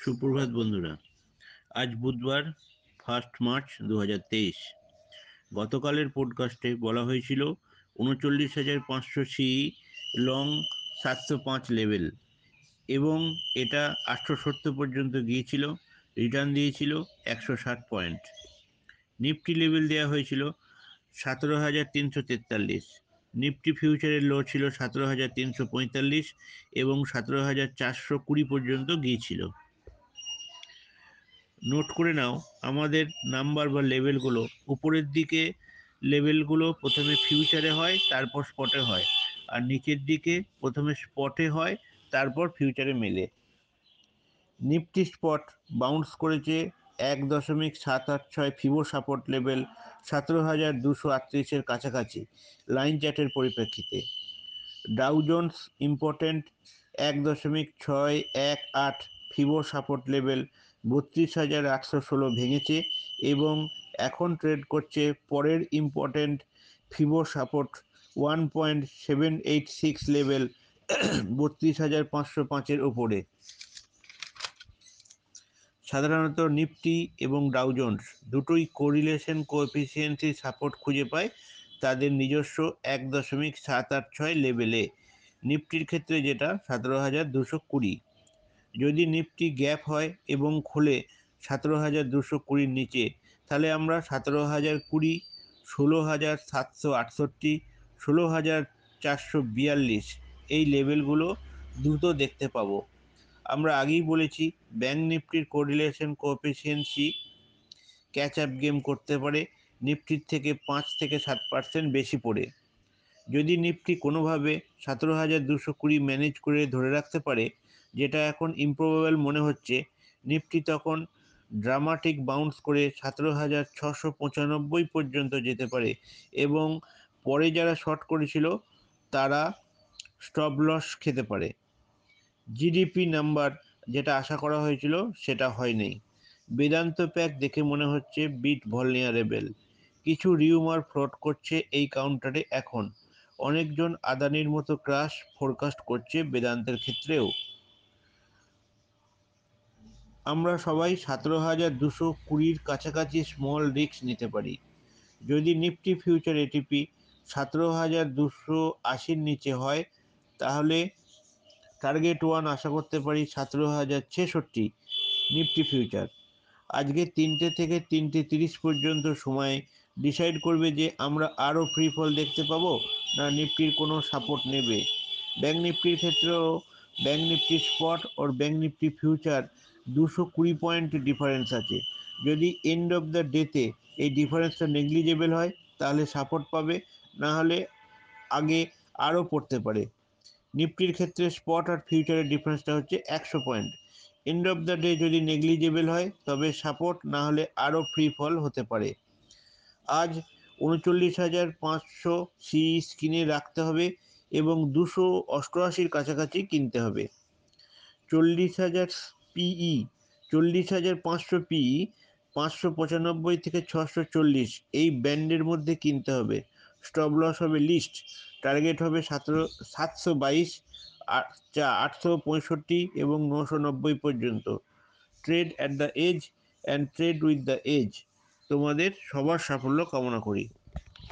সুপ্রভাত বন্ধুরা। আজ বুধবার ফার্স্ট মার্চ দু হাজার তেইশ। গতকালের পডকাস্টে বলা হয়েছিল, উনচল্লিশ হাজার পাঁচশো সি লং সাতশো পাঁচ লেভেল এবং এটা আটশো সত্তর পর্যন্ত গিয়েছিল রিটার্ন দিয়েছিল একশো ষাট পয়েন্ট নিফটি লেভেল দেওয়া হয়েছিল সতেরো হাজার তিনশো তেতাল্লিশ। নিফটি ফিউচারের লো ছিল সতেরো হাজার তিনশো পঁয়তাল্লিশ এবং সতেরো হাজার চারশো কুড়ি পর্যন্ত গিয়েছিল। নোট করে নাও, আমাদের নাম্বার বা লেভেলগুলো উপরের দিকে লেভেলগুলো প্রথমে ফিউচারে হয়, তারপর স্পটে হয়। আর নিচের দিকে প্রথমে স্পটে হয়, তারপর ফিউচারে মেলে। নিফটি স্পট বাউন্স করেছে এক দশমিক সাত আট ছয় ফিবো সাপোর্ট লেভেল সতেরো হাজার দুশো আটত্রিশের কাছাকাছি লাইন চ্যাটের পরিপ্রেক্ষিতে। ডাউজন্স ইম্পর্টেন্ট এক দশমিক ছয় এক আট ফিবো সাপোর্ট লেভেল বত্রিশ হাজার একশো ষোলো ভেঙেছে এবং এখন ট্রেড করছে পরের important fibo support one point seven eight six level বত্রিশ হাজার পাঁচশো পাঁচের ওপরে সাধারণত নিফটি এবং ডাউজন্স দুটোই কোরিলেশন কোএফিসিয়েন্সি সাপোর্ট খুঁজে পায় তাদের নিজস্ব এক দশমিক সাত আট ছয় লেভেলে নিফটির ক্ষেত্রে যেটা, সতেরো হাজার দুশো কুড়ি। যদি নিফটি গ্যাপ হয় এবং খোলে সতেরো হাজার দুশো কুড়ির নিচে, তাহলে আমরা সতেরো হাজার কুড়ি, ষোলো হাজার সাতশো আটষট্টি, ষোলো হাজার চারশো বিয়াল্লিশ এই লেভেলগুলো দ্রুত দেখতে পাবো। আমরা আগেই বলেছি bank নিফটির correlation coefficients catch up game করতে পারে, নিফটির থেকে পাঁচ থেকে সাত পার্সেন্ট বেশি পড়ে। যদি নিফটি কোনোভাবে সতেরো হাজার দুশো কুড়ি ম্যানেজ করে ধরে রাখতে পারে যেটা এখন ইম্প্রোবেবল মনে হচ্ছে, নিফটি তখন ড্রামাটিক বাউন্স করে সতেরো হাজার ছশো পঁচানব্বই পর্যন্ত যেতে পারে এবং পরে যারা শর্ট করেছিল, তারা স্টপ লস খেতে পারে। জিডিপি নাম্বার যেটা আশা করা হয়েছিল, সেটা হয়নি। বেদান্ত প্যাক দেখে মনে হচ্ছে বিট ভলনিয়ারেবেল কিছু রিউমার ফ্লট করছে এই কাউন্টারে এখন। অনেকজন আদানির মতো ক্রাশ ফোরকাস্ট করছে বেদান্তের ক্ষেত্রেও। আমরা সবাই সতেরো হাজার দুশো কুড়ির কাছাকাছি স্মল রিস্ক নিতে পারি। যদি নিফটি ফিউচার এটিপি সতেরো হাজার দুশো আশির নিচে হয়, তাহলে টার্গেট ওয়ান আশা করতে পারি সতেরো হাজার ছেষট্টি নিফটি ফিউচার আজকে তিনটে থেকে তিনটে তিরিশ পর্যন্ত সময় ডিসাইড করবে যে আমরা আরও ফ্রি ফল দেখতে পাবো, না নিফটির কোনো সাপোর্ট নেবে। ব্যাঙ্ক নিফটির ক্ষেত্রেও bank Nifty spot or bank Nifty future দুশো কুড়ি পয়েন্ট ডিফারেন্স আছে। যদি এন্ড অফ দ্য ডেতে এই ডিফারেন্সটা নেগলিজেবল হয়, তাহলে সাপোর্ট পাবে, না হলে আগে আরও পড়তে পারে। নিফটির ক্ষেত্রে স্পট আর ফিউচারের ডিফারেন্সটা হচ্ছে একশো point end of the day যদি নেগলিজেবল হয়, তবে সাপোর্ট না হলে আরও ফ্রি ফল হতে পারে। আজ উনচল্লিশ হাজার পাঁচশো সি স্ক্রিনে রাখতে হবে। এবং দুশো অষ্টআশির কাছাকাছি কিনতে হবে। চল্লিশ হাজার পিই চল্লিশ হাজার পাঁচশো পিই পাঁচশো পঁচানব্বই থেকে ছশো চল্লিশ এই ব্যান্ডের মধ্যে কিনতে হবে। স্টপ লস হবে লিস্ট, টার্গেট হবে সতেরো সাতশো বাইশ চা, আটশো পঁয়ষট্টি এবং নশো নব্বই পর্যন্ত। Trade at the edge and trade with the edge, তোমাদের সবার সাফল্য কামনা করি।